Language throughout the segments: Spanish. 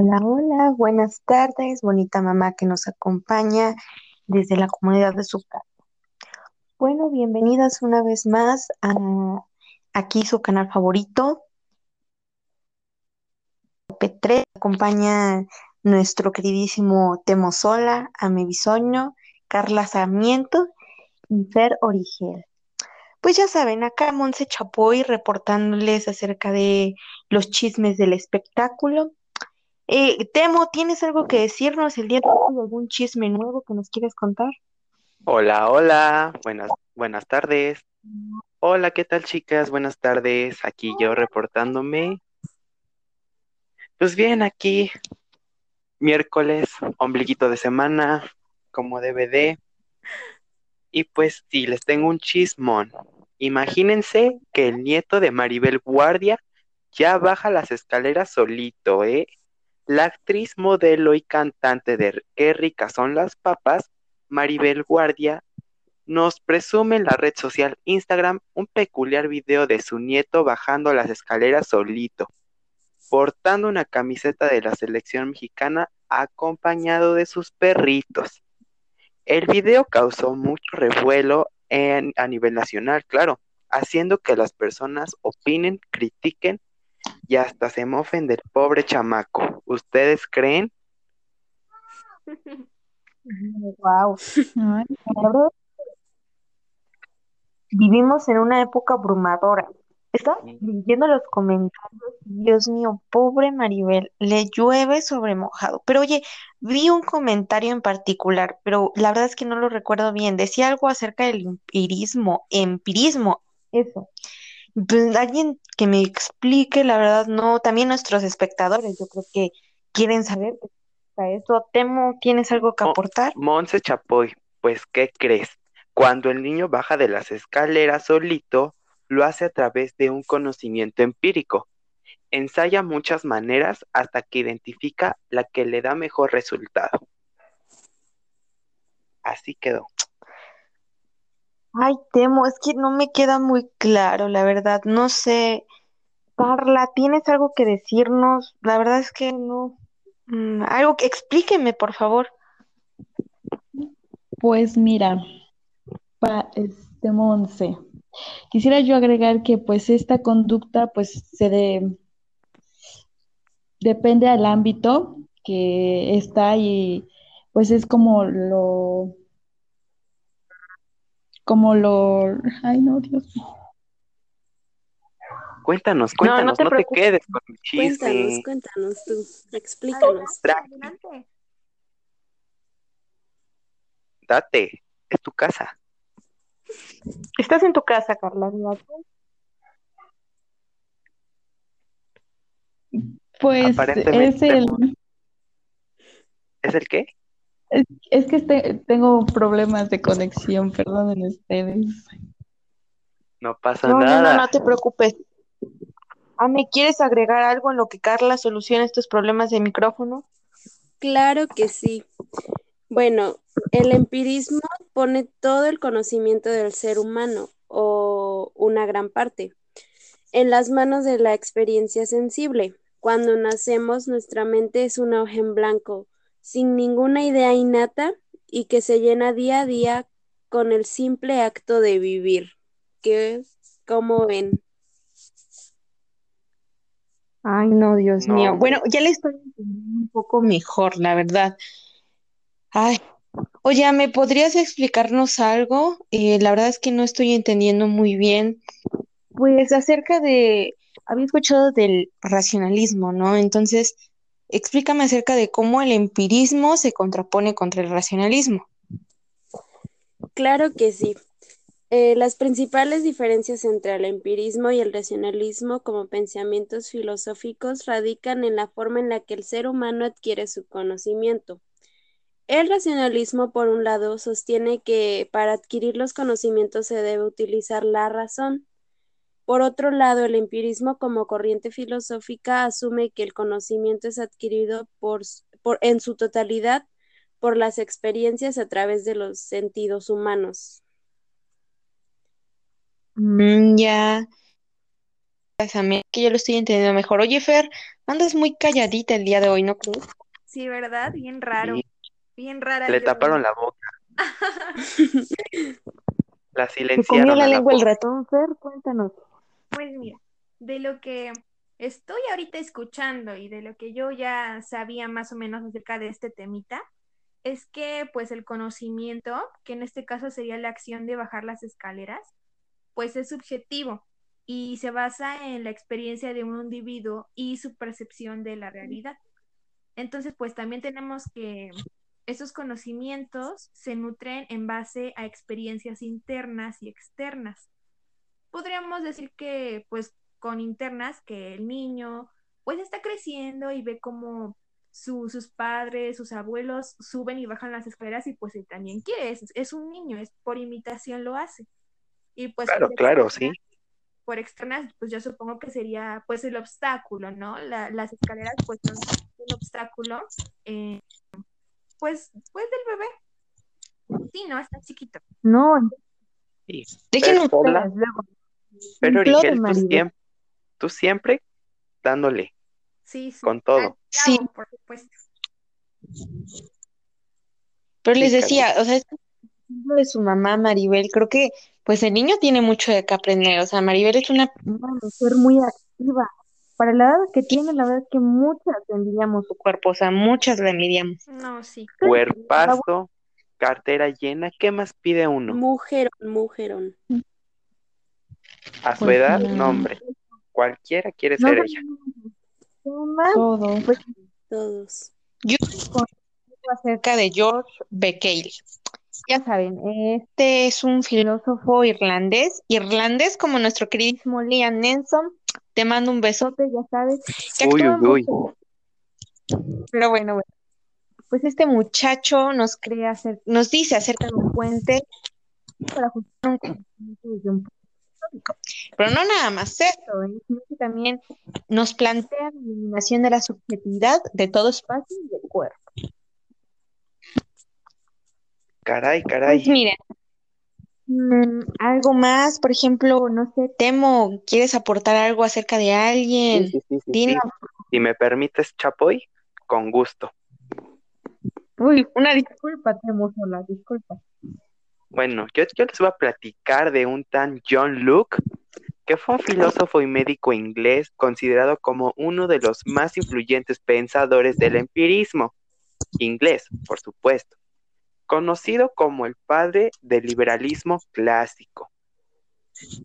Hola, hola, buenas tardes, bonita mamá que nos acompaña desde la comunidad de su casa. Bueno, bienvenidas una vez más a aquí su canal favorito, P3. Acompaña nuestro queridísimo Temo Sola, Ame Bisoño, Carla Sarmiento y Fer Origel. Pues ya saben, acá Monse Chapoy reportándoles acerca de los chismes del espectáculo. Eh, Temo, ¿tienes algo que decirnos el día de hoy? ¿Algún chisme nuevo que nos quieres contar? Hola, hola, buenas, buenas tardes. Hola, ¿qué tal, chicas? Buenas tardes. Aquí yo reportándome. Pues bien, aquí miércoles, ombliguito de semana, como DVD. Y pues sí, les tengo un chismón. Imagínense que el nieto de Maribel Guardia ya baja las escaleras solito, ¿eh? La actriz, modelo y cantante de Qué ricas son las papas, Maribel Guardia, nos presume en la red social Instagram un peculiar video de su nieto bajando las escaleras solito, portando una camiseta de la selección mexicana acompañado de sus perritos. El video causó mucho revuelo a nivel nacional, claro, haciendo que las personas opinen, critiquen y hasta se mofen del pobre chamaco. ¿Ustedes creen? Wow. Vivimos en una época abrumadora. Estaba leyendo los comentarios, Dios mío, pobre Maribel, le llueve sobre mojado. Pero oye, vi un comentario en particular, pero la verdad es que no lo recuerdo bien. Decía algo acerca del empirismo, empirismo, eso. Pues alguien que me explique, la verdad, no, también nuestros espectadores, yo creo que quieren saber para eso. Temo, ¿tienes algo que aportar? Monse Chapoy, pues ¿qué crees? Cuando el niño baja de las escaleras solito, lo hace a través de un conocimiento empírico. Ensaya muchas maneras hasta que identifica la que le da mejor resultado. Así quedó. Ay, Temo, es que no me queda muy claro, la verdad, no sé. Carla, ¿tienes algo que decirnos? La verdad es que no. Mm, algo que explíqueme, por favor. Pues mira, pa, este Monse, quisiera yo agregar que pues esta conducta pues se de- depende al ámbito que está y pues es como lo, como lo, ay no, Dios mío. Cuéntanos, No, no cuéntanos, te no te preocupes. quedes con el Cuéntanos, chisme. cuéntanos tú, explícanos. Adelante. Date, es tu casa. Estás en tu casa, Carla. Pues es el, ¿es el qué? Es, es que este- tengo problemas de conexión, perdonen ustedes. No pasa No, no, no, nada. no te preocupes. Ame, ¿quieres agregar algo en lo que Carla soluciona estos problemas de micrófono? Claro que sí. Bueno, el empirismo pone todo el conocimiento del ser humano, o una gran parte, en las manos de la experiencia sensible. Cuando nacemos, nuestra mente es una hoja en blanco, sin ninguna idea innata y que se llena día a día con el simple acto de vivir. ¿Qué, cómo ven? Ay, no, Dios No, mío. Bueno, ya le estoy entendiendo un poco mejor, la verdad. Ay, oye, ¿me podrías explicarnos algo? Eh, la verdad es que no estoy entendiendo muy bien. Pues acerca de, había escuchado del racionalismo, ¿no? Entonces, explícame acerca de cómo el empirismo se contrapone contra el racionalismo. Claro que sí. Eh, las principales diferencias entre el empirismo y el racionalismo como pensamientos filosóficos radican en la forma en la que el ser humano adquiere su conocimiento. El racionalismo, por un lado, sostiene que para adquirir los conocimientos se debe utilizar la razón. Por otro lado, el empirismo como corriente filosófica asume que el conocimiento es adquirido por, por- en su totalidad por las experiencias a través de los sentidos humanos. Mm, ya. a mí, que yo lo estoy entendiendo mejor. Oye, Fer, andas muy calladita el día de hoy, ¿no crees? Sí, ¿verdad? Bien raro. Sí, Bien rara. le yo. taparon la boca, la ¿Te comió silenciaron la a la lengua el ratón, Fer? Cuéntanos. Pues mira, de lo que estoy ahorita escuchando y de lo que yo ya sabía más o menos acerca de este temita, es que pues el conocimiento, que en este caso sería la acción de bajar las escaleras, pues es subjetivo y se basa en la experiencia de un individuo y su percepción de la realidad. Entonces, pues también tenemos que esos conocimientos se nutren en base a experiencias internas y externas. Podríamos decir que, pues, con internas, que el niño, pues, está creciendo y ve cómo su- sus padres, sus abuelos suben y bajan las escaleras y pues él también quiere, es, es un niño, es por imitación lo hace. Y pues Claro, claro, externas, sí. por externas, pues yo supongo que sería pues el obstáculo, ¿no? La- las escaleras pues son un obstáculo, eh, pues, pues del bebé. Sí, ¿no? Está chiquito. No, Sí. sola, ustedes luego. Pero Origel, tú siempre, tú siempre dándole Sí, sí. con todo. Sí, por supuesto. pero les decía, o sea, ejemplo de su mamá, Maribel, creo que pues el niño tiene mucho de qué aprender. O sea, Maribel es una, una mujer muy activa. Para la edad que tiene, la verdad es que muchas le envidiamos su cuerpo, o sea, muchas le envidiamos. No, sí. Cuerpazo, cartera llena, ¿qué más pide uno? Mujerón, mujerón. A su Pues edad, no, hombre, cualquiera quiere No ser ella. qué más, Todo. pues Todos. yo conozco acerca de George Becquey. Ya saben, este es un filósofo irlandés, irlandés como nuestro queridísimo Liam Neeson. Te mando un besote, ya sabes, que Uy, uy, uy. Pero bueno, bueno. Pues este muchacho nos crea hacer, nos dice acerca de un puente para justificar un conocimiento desde un histórico. Pero no nada más eso, ¿eh? sino que también nos plantea la eliminación de la subjetividad de todo espacio y del cuerpo. Caray, Pues caray. miren, mm, algo más, por ejemplo, no sé, Temo, ¿quieres aportar algo acerca de alguien? sí, sí, sí, sí. Dinos. Si me permites, Chapoy, con gusto. Uy, una disculpa, Temo, sola, disculpa. Bueno, yo, yo les voy a platicar de un tan John Locke, que fue un filósofo y médico inglés considerado como uno de los más influyentes pensadores del empirismo, inglés, por supuesto, conocido como el padre del liberalismo clásico.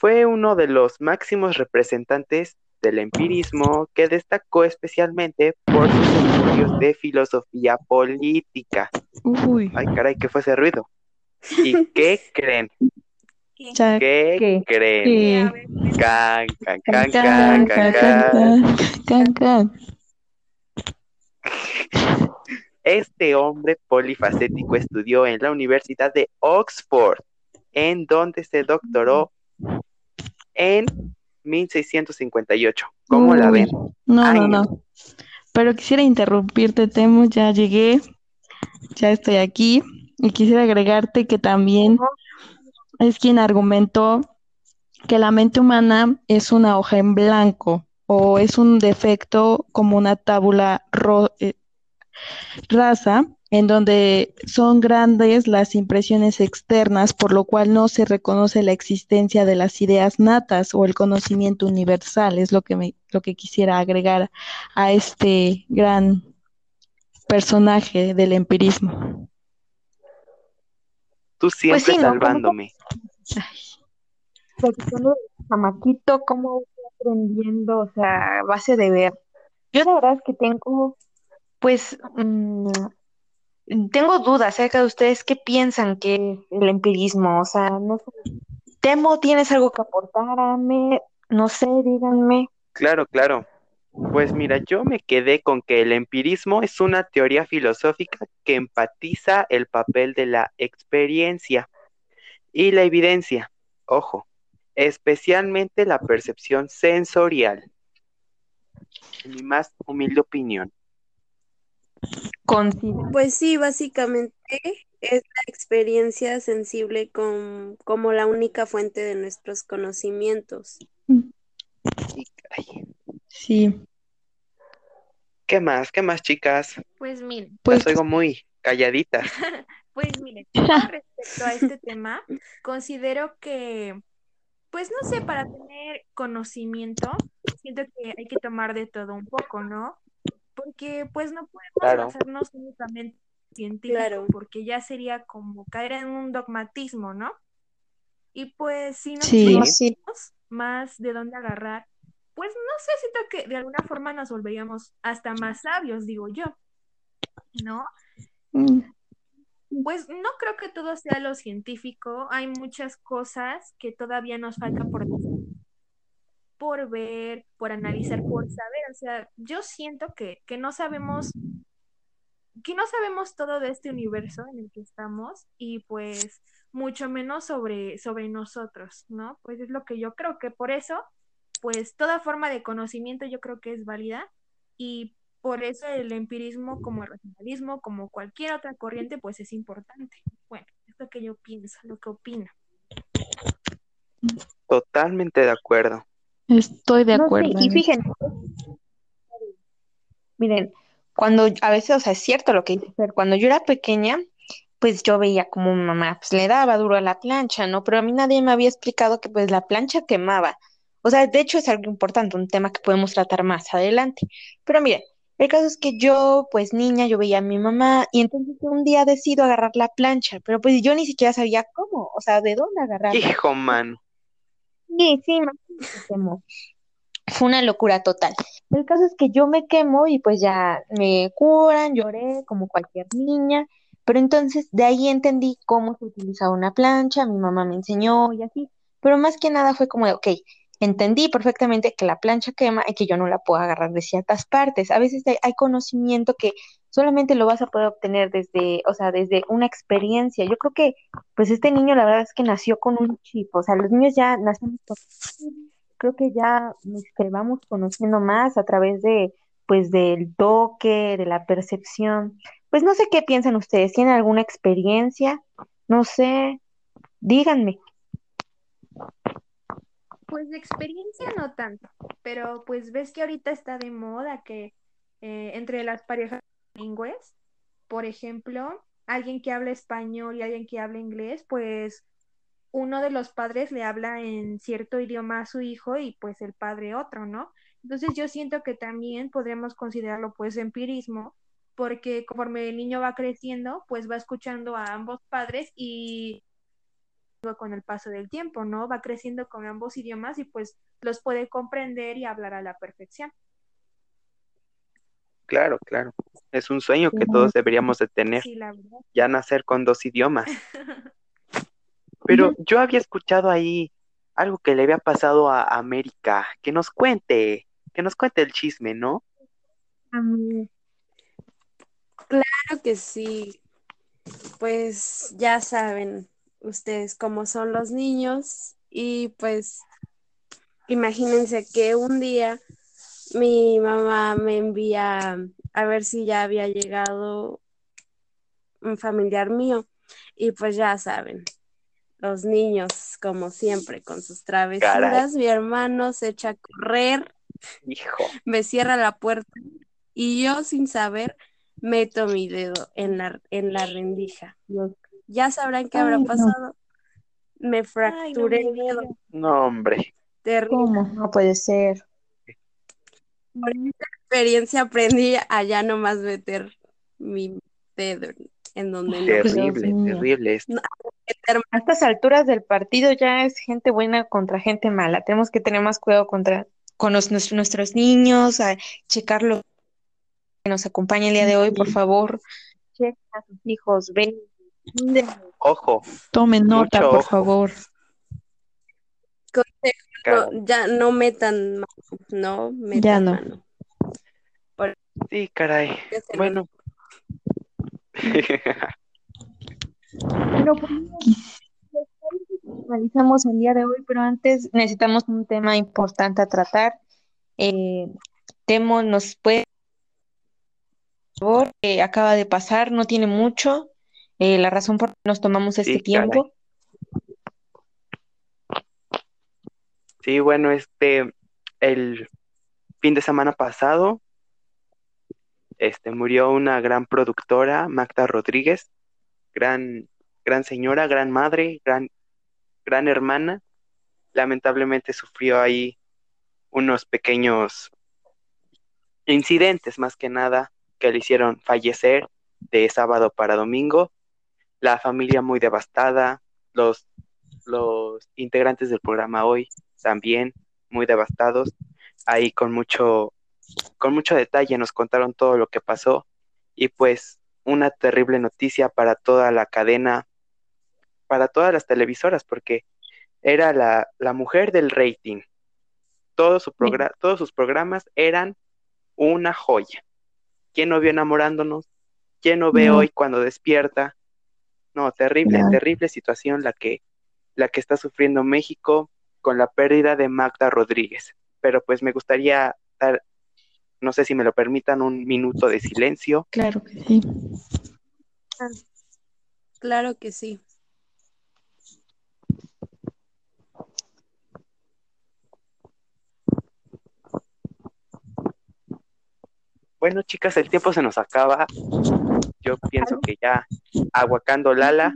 Fue uno de los máximos representantes del empirismo que destacó especialmente por sus estudios de filosofía política. Uy. Ay, caray, ¿qué fue ese ruido? ¿Y qué creen? ¿Qué ¿Qué? creen? Can, can, Can, can, can, can, can, can. Este hombre polifacético estudió en la Universidad de Oxford, en donde se doctoró en 1658. ¿Cómo la Uy. ven? No, no, no. Pero quisiera interrumpirte, Temo, ya llegué, ya estoy aquí, y quisiera agregarte que también es quien argumentó que la mente humana es una hoja en blanco o es un defecto como una tabula ro- eh, rasa en donde son grandes las impresiones externas, por lo cual no se reconoce la existencia de las ideas natas o el conocimiento universal, es lo que me, lo que quisiera agregar a este gran personaje del empirismo. Tú siempre sí, ¿no? Como- salvándome. chamaquito, cómo aprendiendo, o sea, base de ver. Yo la verdad es que tengo, pues, mm, tengo dudas acerca de ustedes, ¿qué piensan que es el empirismo? O sea, no sé, Temo, ¿tienes algo que aportarme? No sé, díganme. Claro, claro. Pues mira, yo me quedé con que el empirismo es una teoría filosófica que empatiza el papel de la experiencia y la evidencia. Ojo, especialmente la percepción sensorial. En mi más humilde opinión. Pues sí, básicamente es la experiencia sensible com- como la única fuente de nuestros conocimientos. Y Sí. ¿Qué más? ¿Qué más, chicas? Pues miren, Pues Las oigo muy calladitas. pues miren, yo respecto a este tema, considero que, pues no sé, para tener conocimiento, siento que hay que tomar de todo un poco, ¿no? Porque pues no podemos Claro. basarnos únicamente en científico, Claro. porque ya sería como caer en un dogmatismo, ¿no? Y pues si no Sí. tenemos Sí. más de dónde agarrar, pues no sé, siento que de alguna forma nos volveríamos hasta más sabios, digo yo, ¿no? mm, Pues no creo que todo sea lo científico. Hay muchas cosas que todavía nos faltan por por ver, por analizar, por saber. O sea, yo siento que, que no sabemos, que no sabemos todo de este universo en el que estamos y pues mucho menos sobre, sobre nosotros, ¿no? Pues es lo que yo creo que por eso, pues toda forma de conocimiento yo creo que es válida y por eso el empirismo como el racionalismo, como cualquier otra corriente, pues es importante. Bueno, es lo que yo pienso, lo que opino. Totalmente de acuerdo. estoy de No acuerdo. y en fíjense, miren, cuando a veces, o sea, es cierto lo que dice cuando yo era pequeña, pues yo veía como mi mamá pues le daba duro a la plancha, ¿no? Pero a mí nadie me había explicado que pues la plancha quemaba. O sea, de hecho es algo importante, un tema que podemos tratar más adelante. Pero miren, el caso es que yo, pues niña, yo veía a mi mamá y entonces un día decido agarrar la plancha, pero pues yo ni siquiera sabía cómo, o sea, de dónde agarrarla. Hijo, mano. Sí, sí, se quemó. Fue una locura total. El caso es que yo me quemo y pues ya me curan, lloré como cualquier niña, pero entonces de ahí entendí cómo se utilizaba una plancha, mi mamá me enseñó y así, pero más que nada fue como de, ok, entendí perfectamente que la plancha quema y que yo no la puedo agarrar de ciertas partes. A veces hay, conocimiento que solamente lo vas a poder obtener desde, o sea, desde una experiencia. Yo creo que pues este niño la verdad es que nació con un chip, o sea, los niños ya nacen creo que ya este, vamos conociendo más a través de, pues, del toque, de la percepción. Pues no sé qué piensan ustedes, ¿tienen alguna experiencia? No sé, díganme. Pues de experiencia no tanto, pero pues ves que ahorita está de moda que eh, entre las parejas bilingües, por ejemplo, alguien que habla español y alguien que habla inglés, pues uno de los padres le habla en cierto idioma a su hijo y pues el padre otro, ¿no? Entonces yo siento que también podríamos considerarlo pues empirismo, porque conforme el niño va creciendo, pues va escuchando a ambos padres y con el paso del tiempo, ¿no? Va creciendo con ambos idiomas y pues los puede comprender y hablar a la perfección. Claro, claro. Es un sueño que todos deberíamos de tener, Sí, la verdad. ya nacer con dos idiomas. Pero yo había escuchado ahí algo que le había pasado a América. Que nos cuente, que nos cuente el chisme, ¿no? Claro que sí. Pues ya saben ustedes cómo son los niños y pues imagínense que un día mi mamá me envía a ver si ya había llegado un familiar mío y pues ya saben, los niños como siempre con sus travesuras, mi hermano se echa a correr, Hijo. me cierra la puerta y yo sin saber meto mi dedo en la, en la rendija. Ya sabrán qué habrá Ay, no. pasado. Me Ay, no fracturé el dedo. No, hombre. terrible. ¿Cómo? No puede ser. Por esta experiencia aprendí a ya nomás meter mi dedo en donde no Terrible, mío. terrible esto. A estas alturas del partido ya es gente buena contra gente mala. Tenemos que tener más cuidado contra con los- nuestros, nuestros niños, a checarlo que nos acompaña el día de hoy, por favor. Chequen a sus hijos, ven. Ojo, Tomen nota, Mucho por ojo. favor. consejo, no, ya no metan mano, no metan Ya no. mano. Sí, caray. Bueno. Bueno, pues, finalizamos el día de hoy, pero antes necesitamos un tema importante a tratar. Eh, Temo nos puede, por favor, eh, acaba de pasar, no tiene mucho. Eh, la razón por la que nos tomamos este Sí, caray. tiempo. Sí, bueno, este, el, fin de semana pasado este, murió una gran productora, Magda Rodríguez, gran, gran señora, gran madre, gran, gran hermana. Lamentablemente sufrió ahí unos pequeños incidentes, más que nada, que le hicieron fallecer de sábado para domingo. La familia muy devastada, los, los integrantes del programa hoy también muy devastados, ahí con mucho, con mucho detalle nos contaron todo lo que pasó y pues una terrible noticia para toda la cadena, para todas las televisoras, porque era la, la mujer del rating. Todo su Todos sus programas eran una joya. ¿Quién no vio enamorándonos? ¿Quién no ve hoy cuando despierta? No, terrible, terrible situación la que, la que está sufriendo México con la pérdida de Magda Rodríguez. Pero pues me gustaría dar, no sé si me lo permitan, un minuto de silencio. Claro que sí. Claro que sí. Bueno, chicas, el tiempo se nos acaba. Yo pienso que ya aguacando Lala.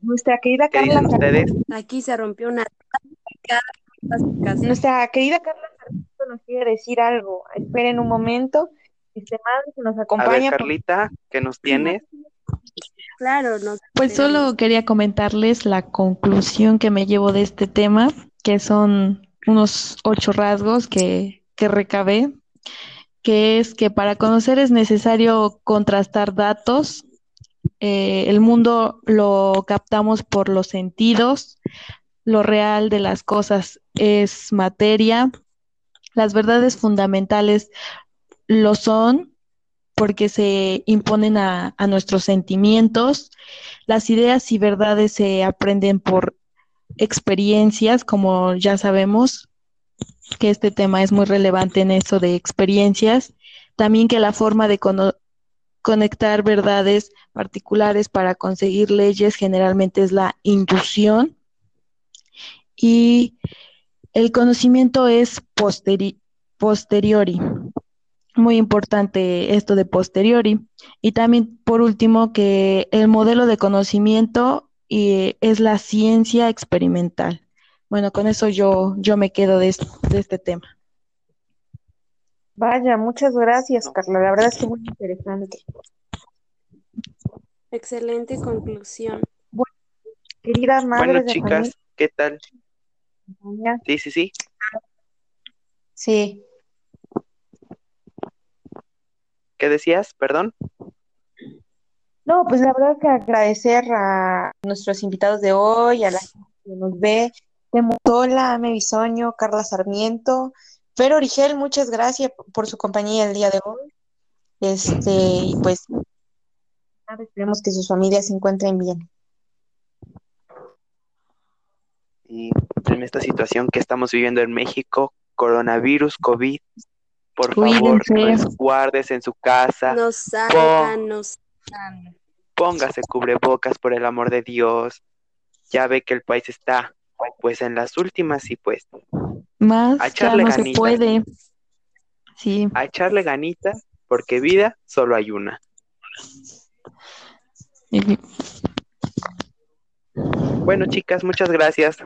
Nuestra querida ¿Qué Carla. ustedes? Aquí se rompió una. Nuestra querida Carla nos quiere decir algo. Esperen un momento. Este madre que nos A ver, acompaña. Carlita, ¿qué nos tienes? Claro, no. Pues solo quería comentarles la conclusión que me llevo de este tema, que son unos ocho rasgos que, que recabé, que es que para conocer es necesario contrastar datos. Eh, el mundo lo captamos por los sentidos, lo real de las cosas es materia, las verdades fundamentales lo son porque se imponen a, a nuestros sentimientos. Las ideas y verdades se aprenden por experiencias, como ya sabemos que este tema es muy relevante en eso de experiencias. También que la forma de conectar verdades particulares para conseguir leyes generalmente es la inducción. Y el conocimiento es posteri- posteriori. Muy importante esto de posteriori. Y también, por último, que el modelo de conocimiento eh, es la ciencia experimental. Bueno, con eso yo, yo me quedo de, este- de este tema. Vaya, muchas gracias, Carla. La verdad es que muy interesante. Excelente conclusión. Querida madre Bueno, de chicas, ¿qué tal? familia. Sí, sí, sí. Sí. ¿Qué decías? Perdón. No, pues la verdad que agradecer a nuestros invitados de hoy, a la gente que nos ve, Temo Sola, Ame Bisoño, Carla Sarmiento, Fer Origel, muchas gracias por su compañía el día de hoy. Este, y pues esperemos que sus familias se encuentren bien. Y en esta situación que estamos viviendo en México, coronavirus, COVID, por favor, Cuídense. resguárdese en su casa, Nos salgan, nos salgan. póngase cubrebocas por el amor de Dios. Ya ve que el país está pues en las últimas y pues Más A ya echarle no se puede. Sí, a echarle ganitas porque vida solo hay una. Bueno, chicas, muchas gracias.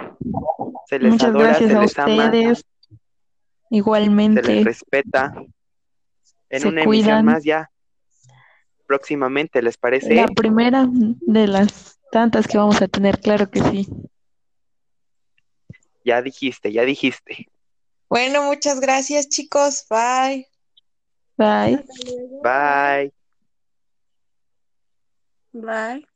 Se les muchas adora, gracias se a les ama, ustedes. se les Igualmente, respeta. En Se una cuidan. emisión más ya próximamente, ¿les parece? la primera de las tantas que vamos a tener, claro que sí. Ya dijiste, ya dijiste. Bueno, muchas gracias, chicos. Bye. Bye. Bye. Bye.